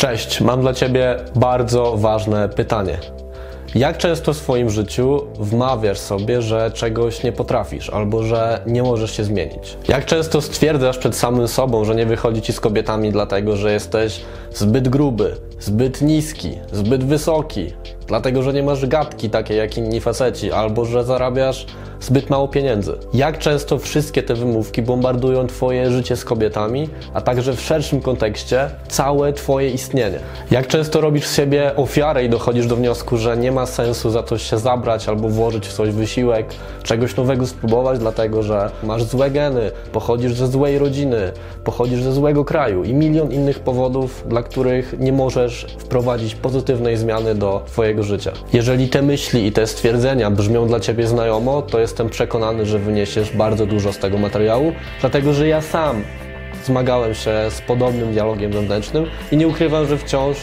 Cześć, mam dla Ciebie bardzo ważne pytanie. Jak często w swoim życiu wmawiasz sobie, że czegoś nie potrafisz albo że nie możesz się zmienić? Jak często stwierdzasz przed samym sobą, że nie wychodzi ci z kobietami dlatego, że jesteś zbyt gruby, zbyt niski, zbyt wysoki, dlatego że nie masz gadki takiej jak inni faceci, albo że zarabiasz zbyt mało pieniędzy. Jak często wszystkie te wymówki bombardują Twoje życie z kobietami, a także w szerszym kontekście całe Twoje istnienie. Jak często robisz z siebie ofiarę i dochodzisz do wniosku, że nie ma sensu za coś się zabrać albo włożyć w coś wysiłek, czegoś nowego spróbować, dlatego że masz złe geny, pochodzisz ze złej rodziny, pochodzisz ze złego kraju i milion innych powodów, dla których nie możesz wprowadzić pozytywnej zmiany do Twojego życia. Jeżeli te myśli i te stwierdzenia brzmią dla Ciebie znajomo, to jestem przekonany, że wyniesiesz bardzo dużo z tego materiału, dlatego że ja sam zmagałem się z podobnym dialogiem wewnętrznym i nie ukrywam, że wciąż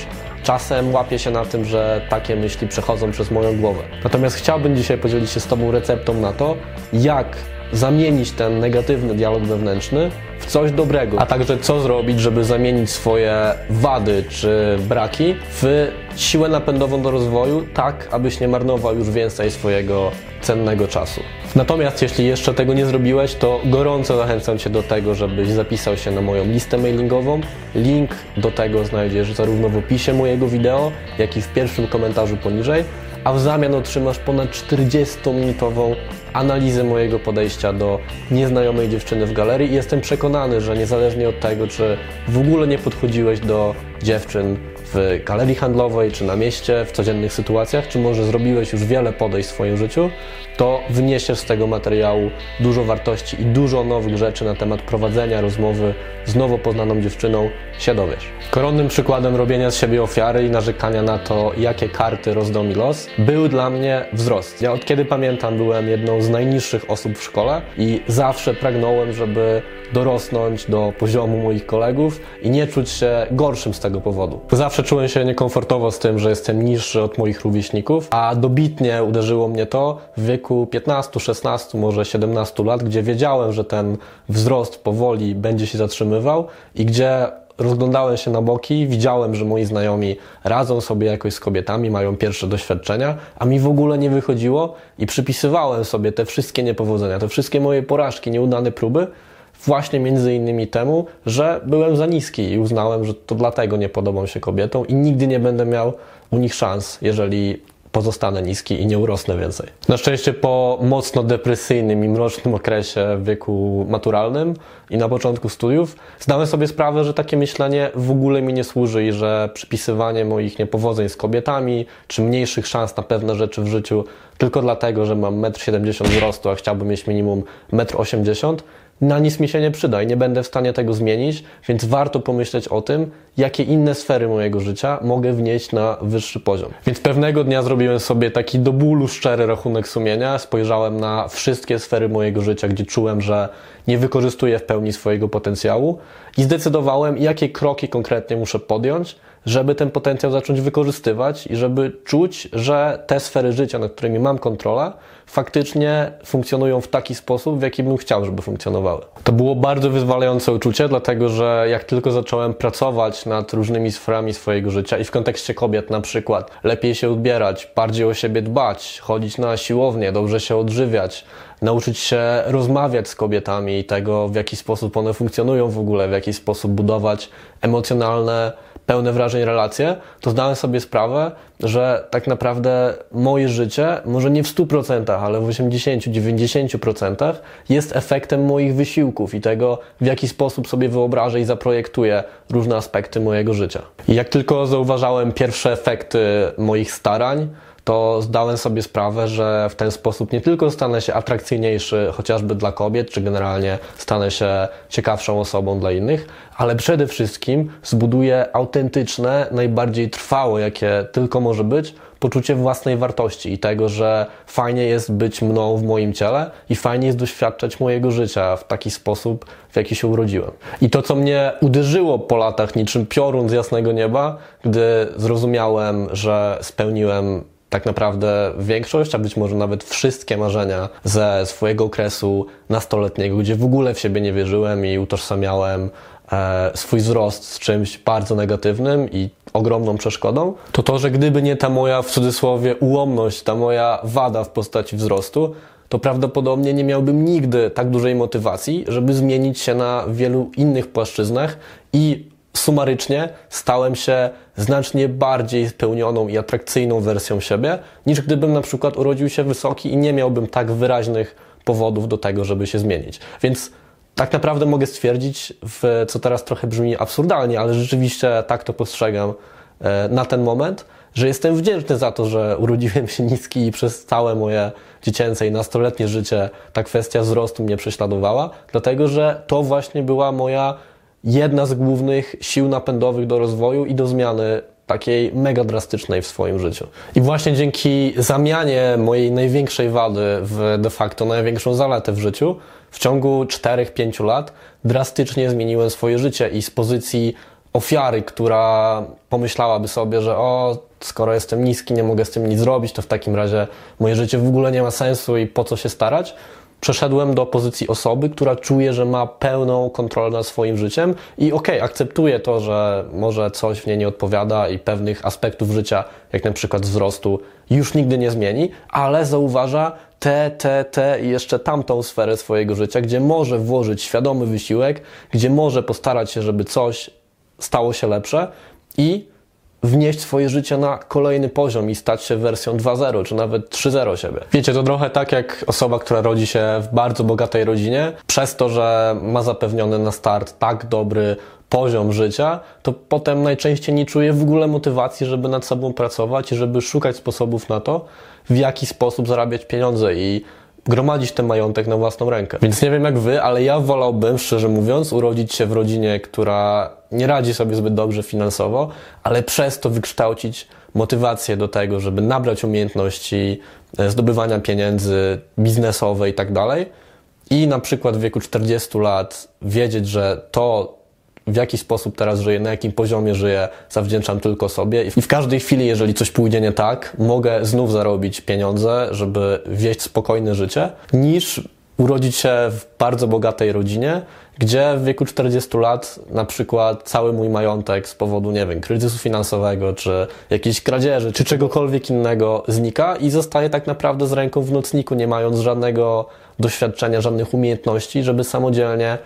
czasem łapię się na tym, że takie myśli przechodzą przez moją głowę. Natomiast chciałbym dzisiaj podzielić się z Tobą receptą na to, jak zamienić ten negatywny dialog wewnętrzny w coś dobrego, a także co zrobić, żeby zamienić swoje wady czy braki w siłę napędową do rozwoju, tak abyś nie marnował już więcej swojego cennego czasu. Natomiast jeśli jeszcze tego nie zrobiłeś, to gorąco zachęcam Cię do tego, żebyś zapisał się na moją listę mailingową. Link do tego znajdziesz zarówno w opisie mojego wideo, jak i w pierwszym komentarzu poniżej, a w zamian otrzymasz ponad 40-minutową analizę mojego podejścia do nieznajomej dziewczyny w galerii i jestem przekonany, że niezależnie od tego, czy w ogóle nie podchodziłeś do dziewczyn w galerii handlowej, czy na mieście, w codziennych sytuacjach, czy może zrobiłeś już wiele podejść w swoim życiu, to wyniesiesz z tego materiału dużo wartości i dużo nowych rzeczy na temat prowadzenia rozmowy z nowo poznaną dziewczyną się dowiesz. Koronnym przykładem robienia z siebie ofiary i narzekania na to, jakie karty rozdał mi los, był dla mnie wzrost. Ja od kiedy pamiętam byłem jedną z najniższych osób w szkole i zawsze pragnąłem, żeby dorosnąć do poziomu moich kolegów i nie czuć się gorszym z tego powodu. Zawsze czułem się niekomfortowo z tym, że jestem niższy od moich rówieśników, a dobitnie uderzyło mnie to w wieku 15, 16, może 17 lat, gdzie wiedziałem, że ten wzrost powoli będzie się zatrzymywał i gdzie rozglądałem się na boki, widziałem, że moi znajomi radzą sobie jakoś z kobietami, mają pierwsze doświadczenia, a mi w ogóle nie wychodziło i przypisywałem sobie te wszystkie niepowodzenia, te wszystkie moje porażki, nieudane próby, właśnie między innymi temu, że byłem za niski i uznałem, że to dlatego nie podobam się kobietom i nigdy nie będę miał u nich szans, jeżeli pozostanę niski i nie urosnę więcej. Na szczęście po mocno depresyjnym i mrocznym okresie w wieku maturalnym i na początku studiów zdałem sobie sprawę, że takie myślenie w ogóle mi nie służy i że przypisywanie moich niepowodzeń z kobietami czy mniejszych szans na pewne rzeczy w życiu tylko dlatego, że mam 1,70 m wzrostu, a chciałbym mieć minimum 1,80 m na nic mi się nie przyda i nie będę w stanie tego zmienić, więc warto pomyśleć o tym, jakie inne sfery mojego życia mogę wnieść na wyższy poziom. Więc pewnego dnia zrobiłem sobie taki do bólu szczery rachunek sumienia, spojrzałem na wszystkie sfery mojego życia, gdzie czułem, że nie wykorzystuję w pełni swojego potencjału i zdecydowałem, jakie kroki konkretnie muszę podjąć, żeby ten potencjał zacząć wykorzystywać i żeby czuć, że te sfery życia, nad którymi mam kontrolę, faktycznie funkcjonują w taki sposób, w jaki bym chciał, żeby funkcjonowały. To było bardzo wyzwalające uczucie, dlatego że jak tylko zacząłem pracować nad różnymi sferami swojego życia i w kontekście kobiet na przykład, lepiej się odbierać, bardziej o siebie dbać, chodzić na siłownię, dobrze się odżywiać, nauczyć się rozmawiać z kobietami i tego, w jaki sposób one funkcjonują w ogóle, w jaki sposób budować emocjonalne, pełne wrażeń relacje, to zdałem sobie sprawę, że tak naprawdę moje życie, może nie w 100%, ale w 80-90% jest efektem moich wysiłków i tego, w jaki sposób sobie wyobrażę i zaprojektuję różne aspekty mojego życia. I jak tylko zauważałem pierwsze efekty moich starań, to zdałem sobie sprawę, że w ten sposób nie tylko stanę się atrakcyjniejszy chociażby dla kobiet, czy generalnie stanę się ciekawszą osobą dla innych, ale przede wszystkim zbuduję autentyczne, najbardziej trwałe, jakie tylko może być, poczucie własnej wartości i tego, że fajnie jest być mną w moim ciele i fajnie jest doświadczać mojego życia w taki sposób, w jaki się urodziłem. I to, co mnie uderzyło po latach niczym piorun z jasnego nieba, gdy zrozumiałem, że spełniłem tak naprawdę większość, a być może nawet wszystkie marzenia ze swojego okresu nastoletniego, gdzie w ogóle w siebie nie wierzyłem i utożsamiałem e, swój wzrost z czymś bardzo negatywnym i ogromną przeszkodą, to to, że gdyby nie ta moja w cudzysłowie ułomność, ta moja wada w postaci wzrostu, to prawdopodobnie nie miałbym nigdy tak dużej motywacji, żeby zmienić się na wielu innych płaszczyznach i sumarycznie stałem się znacznie bardziej spełnioną i atrakcyjną wersją siebie, niż gdybym na przykład urodził się wysoki i nie miałbym tak wyraźnych powodów do tego, żeby się zmienić. Więc tak naprawdę mogę stwierdzić, w, co teraz trochę brzmi absurdalnie, ale rzeczywiście tak to postrzegam e, na ten moment, że jestem wdzięczny za to, że urodziłem się niski i przez całe moje dziecięce i nastoletnie życie ta kwestia wzrostu mnie prześladowała, dlatego że to właśnie była moja jedna z głównych sił napędowych do rozwoju i do zmiany takiej mega drastycznej w swoim życiu. I właśnie dzięki zamianie mojej największej wady w de facto największą zaletę w życiu, w ciągu 4-5 lat drastycznie zmieniłem swoje życie i z pozycji ofiary, która pomyślałaby sobie, że o, skoro jestem niski, nie mogę z tym nic zrobić, to w takim razie moje życie w ogóle nie ma sensu i po co się starać, przeszedłem do pozycji osoby, która czuje, że ma pełną kontrolę nad swoim życiem i okej, okay, akceptuje to, że może coś w niej nie odpowiada i pewnych aspektów życia, jak na przykład wzrostu, już nigdy nie zmieni, ale zauważa te, te, te i jeszcze tamtą sferę swojego życia, gdzie może włożyć świadomy wysiłek, gdzie może postarać się, żeby coś stało się lepsze i wnieść swoje życie na kolejny poziom i stać się wersją 2.0 czy nawet 3.0 siebie. Wiecie, to trochę tak jak osoba, która rodzi się w bardzo bogatej rodzinie, przez to, że ma zapewniony na start tak dobry poziom życia, to potem najczęściej nie czuje w ogóle motywacji, żeby nad sobą pracować i żeby szukać sposobów na to, w jaki sposób zarabiać pieniądze i gromadzić ten majątek na własną rękę. Więc nie wiem jak wy, ale ja wolałbym, szczerze mówiąc, urodzić się w rodzinie, która nie radzi sobie zbyt dobrze finansowo, ale przez to wykształcić motywację do tego, żeby nabrać umiejętności e, zdobywania pieniędzy biznesowe i tak dalej. I na przykład w wieku 40 lat wiedzieć, że to, w jaki sposób teraz żyję, na jakim poziomie żyję, zawdzięczam tylko sobie. I w każdej chwili, jeżeli coś pójdzie nie tak, mogę znów zarobić pieniądze, żeby wieść spokojne życie, niż urodzić się w bardzo bogatej rodzinie, gdzie w wieku 40 lat na przykład cały mój majątek z powodu, nie wiem, kryzysu finansowego, czy jakiejś kradzieży, czy czegokolwiek innego znika i zostaje tak naprawdę z ręką w nocniku, nie mając żadnego doświadczenia, żadnych umiejętności, żeby samodzielnie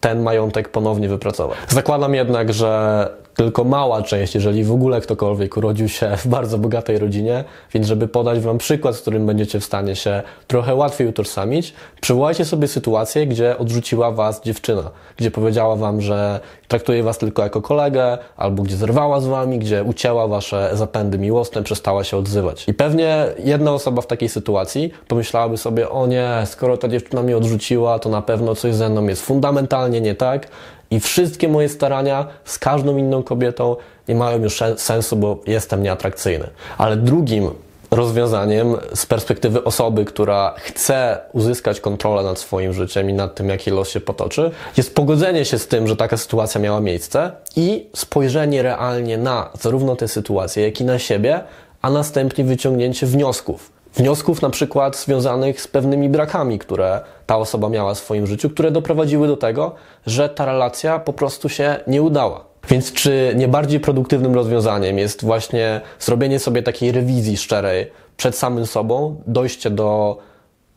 ten majątek ponownie wypracować. Zakładam jednak, że tylko mała część, jeżeli w ogóle ktokolwiek urodził się w bardzo bogatej rodzinie, więc żeby podać Wam przykład, z którym będziecie w stanie się trochę łatwiej utożsamić, przywołajcie sobie sytuację, gdzie odrzuciła Was dziewczyna, gdzie powiedziała Wam, że traktuje Was tylko jako kolegę, albo gdzie zerwała z Wami, gdzie ucięła Wasze zapędy miłosne, przestała się odzywać. I pewnie jedna osoba w takiej sytuacji pomyślałaby sobie, o nie, skoro ta dziewczyna mnie odrzuciła, to na pewno coś ze mną jest fundamentalnie nie tak, i wszystkie moje starania z każdą inną kobietą nie mają już sensu, bo jestem nieatrakcyjny. Ale drugim rozwiązaniem z perspektywy osoby, która chce uzyskać kontrolę nad swoim życiem i nad tym, jaki los się potoczy, jest pogodzenie się z tym, że taka sytuacja miała miejsce i spojrzenie realnie na zarówno tę sytuację, jak i na siebie, a następnie wyciągnięcie wniosków wniosków na przykład związanych z pewnymi brakami, które ta osoba miała w swoim życiu, które doprowadziły do tego, że ta relacja po prostu się nie udała. Więc czy nie bardziej produktywnym rozwiązaniem jest właśnie zrobienie sobie takiej rewizji szczerej przed samym sobą, dojście do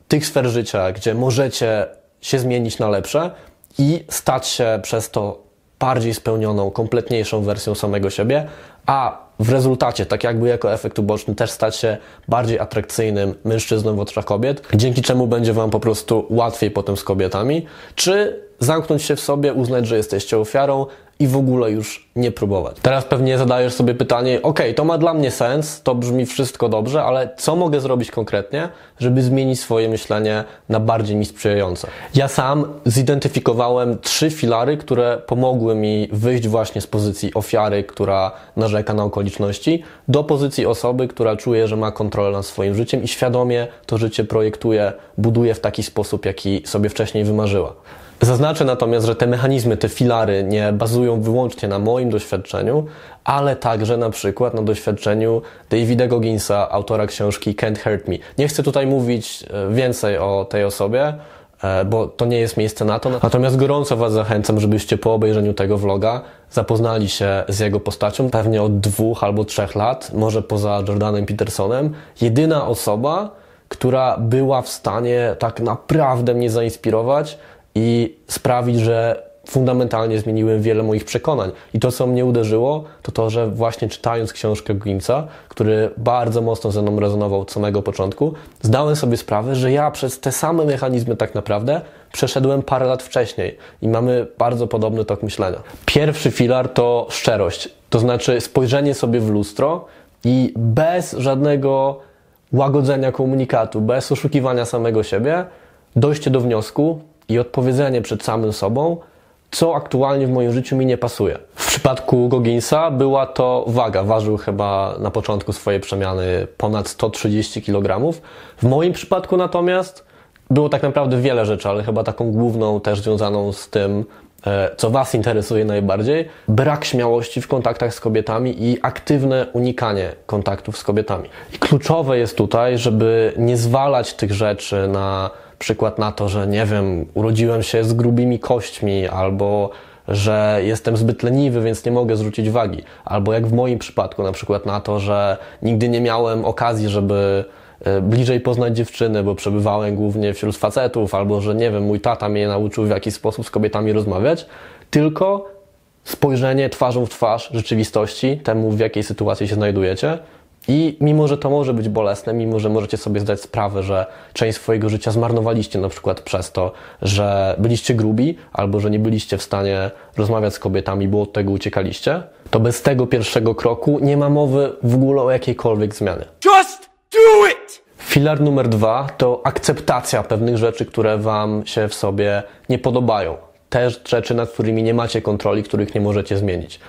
tych sfer życia, gdzie możecie się zmienić na lepsze i stać się przez to bardziej spełnioną, kompletniejszą wersją samego siebie, a w rezultacie, tak jakby jako efekt uboczny, też stać się bardziej atrakcyjnym mężczyzną w oczach kobiet, dzięki czemu będzie Wam po prostu łatwiej potem z kobietami, czy zamknąć się w sobie, uznać, że jesteście ofiarą i w ogóle już nie próbować. Teraz pewnie zadajesz sobie pytanie, ok, to ma dla mnie sens, to brzmi wszystko dobrze, ale co mogę zrobić konkretnie, żeby zmienić swoje myślenie na bardziej mi sprzyjające? Ja sam zidentyfikowałem trzy filary, które pomogły mi wyjść właśnie z pozycji ofiary, która narzeka na okoliczności, do pozycji osoby, która czuje, że ma kontrolę nad swoim życiem i świadomie to życie projektuje, buduje w taki sposób, jaki sobie wcześniej wymarzyła. Zaznaczę natomiast, że te mechanizmy, te filary nie bazują wyłącznie na moim doświadczeniu, ale także na przykład na doświadczeniu Davida Gogginsa, autora książki Can't Hurt Me. Nie chcę tutaj mówić e, więcej o tej osobie, e, bo to nie jest miejsce na to. Natomiast gorąco Was zachęcam, żebyście po obejrzeniu tego vloga zapoznali się z jego postacią. Pewnie od dwóch albo trzech lat, może poza Jordanem Petersonem, jedyna osoba, która była w stanie tak naprawdę mnie zainspirować i sprawić, że fundamentalnie zmieniłem wiele moich przekonań. I to, co mnie uderzyło, to to, że właśnie czytając książkę Ginca, który bardzo mocno ze mną rezonował od samego początku, zdałem sobie sprawę, że ja przez te same mechanizmy tak naprawdę przeszedłem parę lat wcześniej i mamy bardzo podobny tok myślenia. Pierwszy filar to szczerość, to znaczy spojrzenie sobie w lustro i bez żadnego łagodzenia komunikatu, bez oszukiwania samego siebie, dojście do wniosku i odpowiedzenie przed samym sobą, co aktualnie w moim życiu mi nie pasuje. W przypadku Gogginsa była to waga. Ważył chyba na początku swojej przemiany ponad 130 kg. W moim przypadku natomiast było tak naprawdę wiele rzeczy, ale chyba taką główną też związaną z tym, e, co Was interesuje najbardziej, brak śmiałości w kontaktach z kobietami i aktywne unikanie kontaktów z kobietami. I kluczowe jest tutaj, żeby nie zwalać tych rzeczy na przykład na to, że nie wiem, urodziłem się z grubimi kośćmi albo że jestem zbyt leniwy, więc nie mogę zwrócić wagi. Albo jak w moim przypadku, na przykład na to, że nigdy nie miałem okazji, żeby e, bliżej poznać dziewczyny, bo przebywałem głównie wśród facetów, albo że nie wiem, mój tata mnie nauczył w jakiś sposób z kobietami rozmawiać, tylko spojrzenie twarzą w twarz rzeczywistości, temu w jakiej sytuacji się znajdujecie, i mimo, że to może być bolesne, mimo, że możecie sobie zdać sprawę, że część swojego życia zmarnowaliście na przykład przez to, że byliście grubi albo że nie byliście w stanie rozmawiać z kobietami, bo od tego uciekaliście, to bez tego pierwszego kroku nie ma mowy w ogóle o jakiejkolwiek zmianie. Just do it! Filar numer dwa to akceptacja pewnych rzeczy, które Wam się w sobie nie podobają. Te rzeczy, nad którymi nie macie kontroli, których nie możecie zmienić.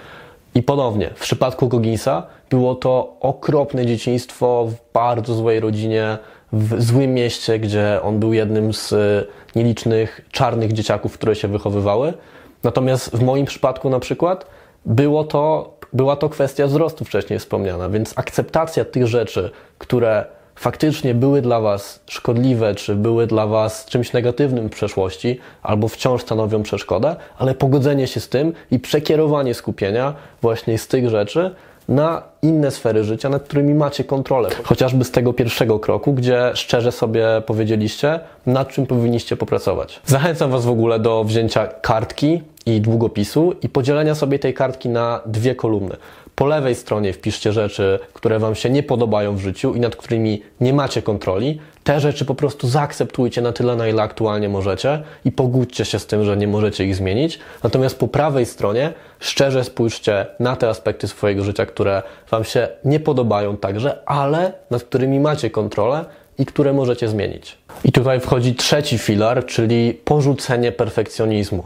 I ponownie, w przypadku Gogginsa było to okropne dzieciństwo w bardzo złej rodzinie, w złym mieście, gdzie on był jednym z e, nielicznych czarnych dzieciaków, które się wychowywały. Natomiast w moim przypadku na przykład było to, była to kwestia wzrostu wcześniej wspomniana, więc akceptacja tych rzeczy, które faktycznie były dla Was szkodliwe, czy były dla Was czymś negatywnym w przeszłości, albo wciąż stanowią przeszkodę, ale pogodzenie się z tym i przekierowanie skupienia właśnie z tych rzeczy na inne sfery życia, nad którymi macie kontrolę. Chociażby z tego pierwszego kroku, gdzie szczerze sobie powiedzieliście, nad czym powinniście popracować. Zachęcam Was w ogóle do wzięcia kartki i długopisu i podzielenia sobie tej kartki na dwie kolumny. Po lewej stronie wpiszcie rzeczy, które Wam się nie podobają w życiu i nad którymi nie macie kontroli. Te rzeczy po prostu zaakceptujcie na tyle, na ile aktualnie możecie i pogódźcie się z tym, że nie możecie ich zmienić. Natomiast po prawej stronie szczerze spójrzcie na te aspekty swojego życia, które Wam się nie podobają także, ale nad którymi macie kontrolę i które możecie zmienić. I tutaj wchodzi trzeci filar, czyli porzucenie perfekcjonizmu.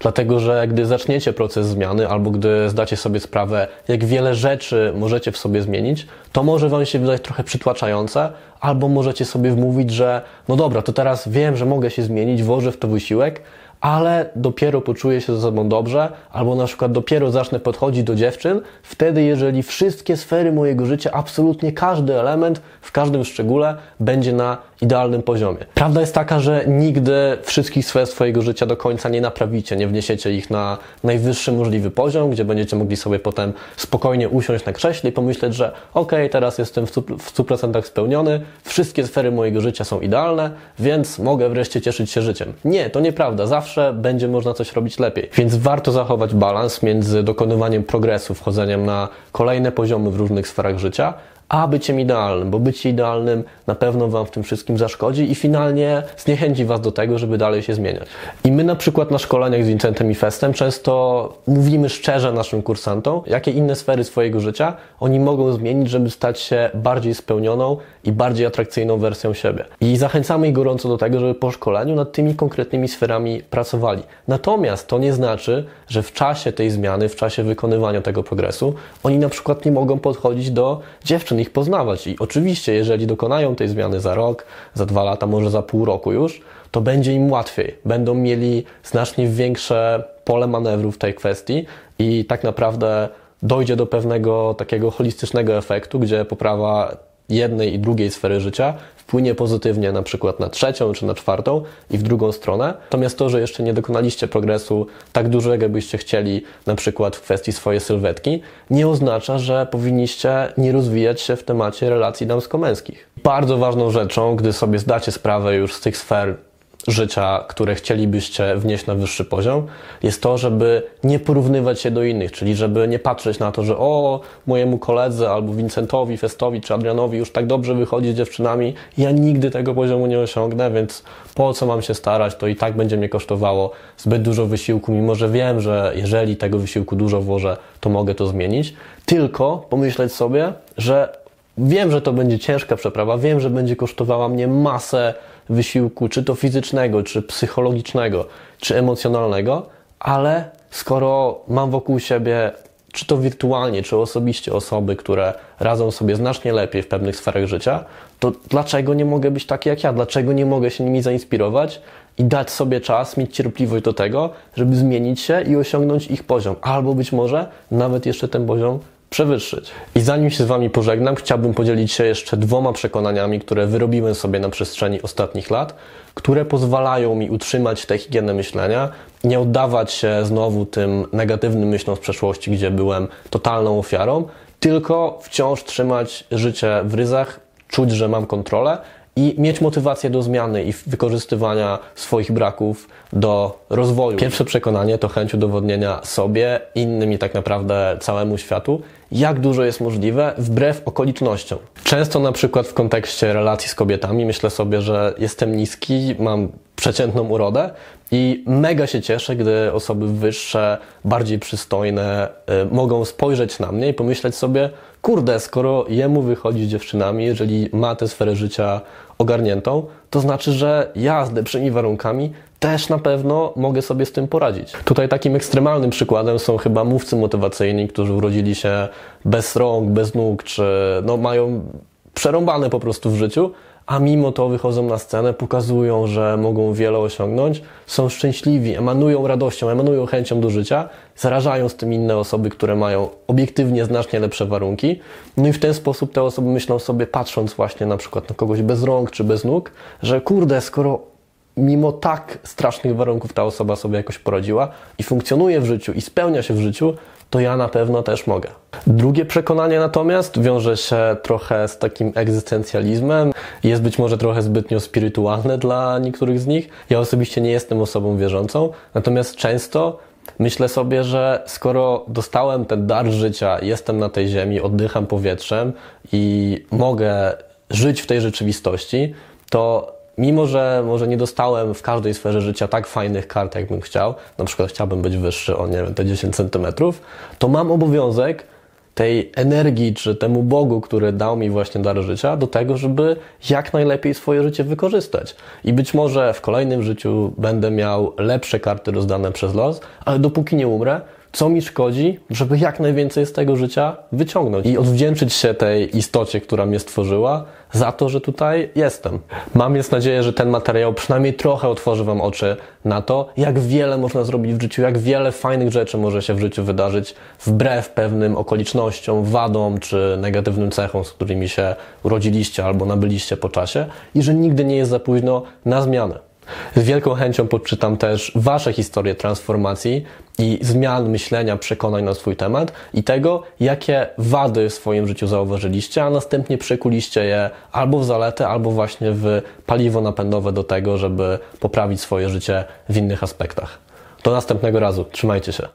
Dlatego, że gdy zaczniecie proces zmiany, albo gdy zdacie sobie sprawę, jak wiele rzeczy możecie w sobie zmienić, to może Wam się wydać trochę przytłaczające, albo możecie sobie wmówić, że no dobra, to teraz wiem, że mogę się zmienić, włożę w to wysiłek, ale dopiero poczuję się ze sobą dobrze, albo na przykład dopiero zacznę podchodzić do dziewczyn, wtedy jeżeli wszystkie sfery mojego życia, absolutnie każdy element, w każdym szczególe będzie na idealnym poziomie. Prawda jest taka, że nigdy wszystkich sfer swojego życia do końca nie naprawicie, nie wniesiecie ich na najwyższy możliwy poziom, gdzie będziecie mogli sobie potem spokojnie usiąść na krześle i pomyśleć, że ok, teraz jestem w 100% spełniony, wszystkie sfery mojego życia są idealne, więc mogę wreszcie cieszyć się życiem. Nie, to nieprawda. Zawsze będzie można coś robić lepiej. Więc warto zachować balans między dokonywaniem progresu, wchodzeniem na kolejne poziomy w różnych sferach życia, a byciem idealnym, bo bycie idealnym na pewno Wam w tym wszystkim zaszkodzi i finalnie zniechęci Was do tego, żeby dalej się zmieniać. I my na przykład na szkoleniach z Vincentem i Festem często mówimy szczerze naszym kursantom, jakie inne sfery swojego życia oni mogą zmienić, żeby stać się bardziej spełnioną i bardziej atrakcyjną wersją siebie. I zachęcamy ich gorąco do tego, żeby po szkoleniu nad tymi konkretnymi sferami pracowali. Natomiast to nie znaczy, że w czasie tej zmiany, w czasie wykonywania tego progresu, oni na przykład nie mogą podchodzić do dziewczyn ich poznawać. I oczywiście, jeżeli dokonają tej zmiany za rok, za dwa lata, może za pół roku już, to będzie im łatwiej. Będą mieli znacznie większe pole manewru w tej kwestii i tak naprawdę dojdzie do pewnego takiego holistycznego efektu, gdzie poprawa jednej i drugiej sfery życia wpłynie pozytywnie na przykład na trzecią czy na czwartą i w drugą stronę. Natomiast to, że jeszcze nie dokonaliście progresu tak dużego, jakbyście chcieli, na przykład w kwestii swojej sylwetki, nie oznacza, że powinniście nie rozwijać się w temacie relacji damsko-męskich. Bardzo ważną rzeczą, gdy sobie zdacie sprawę już z tych sfer życia, które chcielibyście wnieść na wyższy poziom, jest to, żeby nie porównywać się do innych, czyli żeby nie patrzeć na to, że o, mojemu koledze albo Vincentowi, Festowi czy Adrianowi już tak dobrze wychodzi z dziewczynami, ja nigdy tego poziomu nie osiągnę, więc po co mam się starać, to i tak będzie mnie kosztowało zbyt dużo wysiłku, mimo że wiem, że jeżeli tego wysiłku dużo włożę, to mogę to zmienić. Tylko pomyśleć sobie, że wiem, że to będzie ciężka przeprawa, wiem, że będzie kosztowała mnie masę wysiłku, czy to fizycznego, czy psychologicznego, czy emocjonalnego, ale skoro mam wokół siebie, czy to wirtualnie, czy osobiście osoby, które radzą sobie znacznie lepiej w pewnych sferach życia, to dlaczego nie mogę być taki jak ja? Dlaczego nie mogę się nimi zainspirować i dać sobie czas, mieć cierpliwość do tego, żeby zmienić się i osiągnąć ich poziom, albo być może nawet jeszcze ten poziom przewyższyć. I zanim się z Wami pożegnam, chciałbym podzielić się jeszcze dwoma przekonaniami, które wyrobiłem sobie na przestrzeni ostatnich lat, które pozwalają mi utrzymać tę higienę myślenia, nie oddawać się znowu tym negatywnym myślom z przeszłości, gdzie byłem totalną ofiarą, tylko wciąż trzymać życie w ryzach, czuć, że mam kontrolę i mieć motywację do zmiany i wykorzystywania swoich braków do rozwoju. Pierwsze przekonanie to chęć udowodnienia sobie, innym i tak naprawdę całemu światu, jak dużo jest możliwe wbrew okolicznościom. Często na przykład w kontekście relacji z kobietami myślę sobie, że jestem niski, mam przeciętną urodę i mega się cieszę, gdy osoby wyższe, bardziej przystojne y, mogą spojrzeć na mnie i pomyśleć sobie, kurde, skoro jemu wychodzi z dziewczynami, jeżeli ma tę sferę życia ogarniętą, to znaczy, że ja z lepszymi warunkami też na pewno mogę sobie z tym poradzić. Tutaj takim ekstremalnym przykładem są chyba mówcy motywacyjni, którzy urodzili się bez rąk, bez nóg, czy no, mają przerąbane po prostu w życiu, a mimo to wychodzą na scenę, pokazują, że mogą wiele osiągnąć, są szczęśliwi, emanują radością, emanują chęcią do życia, zarażają z tym inne osoby, które mają obiektywnie znacznie lepsze warunki. No i w ten sposób te osoby myślą sobie, patrząc właśnie na przykład na kogoś bez rąk czy bez nóg, że kurde, skoro mimo tak strasznych warunków ta osoba sobie jakoś poradziła i funkcjonuje w życiu i spełnia się w życiu, to ja na pewno też mogę. Drugie przekonanie natomiast wiąże się trochę z takim egzystencjalizmem. Jest być może trochę zbytnio spirytualne dla niektórych z nich. Ja osobiście nie jestem osobą wierzącą, natomiast często myślę sobie, że skoro dostałem ten dar życia, jestem na tej ziemi, oddycham powietrzem i mogę żyć w tej rzeczywistości, to mimo że może nie dostałem w każdej sferze życia tak fajnych kart, jak bym chciał, na przykład chciałbym być wyższy o, nie wiem, te 10 centymetrów, to mam obowiązek tej energii, czy temu Bogu, który dał mi właśnie dar życia, do tego, żeby jak najlepiej swoje życie wykorzystać. I być może w kolejnym życiu będę miał lepsze karty rozdane przez los, ale dopóki nie umrę, co mi szkodzi, żeby jak najwięcej z tego życia wyciągnąć i odwdzięczyć się tej istocie, która mnie stworzyła, za to, że tutaj jestem. Mam więc nadzieję, że ten materiał przynajmniej trochę otworzy Wam oczy na to, jak wiele można zrobić w życiu, jak wiele fajnych rzeczy może się w życiu wydarzyć wbrew pewnym okolicznościom, wadom czy negatywnym cechom, z którymi się urodziliście albo nabyliście po czasie i że nigdy nie jest za późno na zmianę. Z wielką chęcią podczytam też Wasze historie transformacji i zmian myślenia, przekonań na swój temat i tego, jakie wady w swoim życiu zauważyliście, a następnie przekuliście je albo w zaletę, albo właśnie w paliwo napędowe do tego, żeby poprawić swoje życie w innych aspektach. Do następnego razu. Trzymajcie się.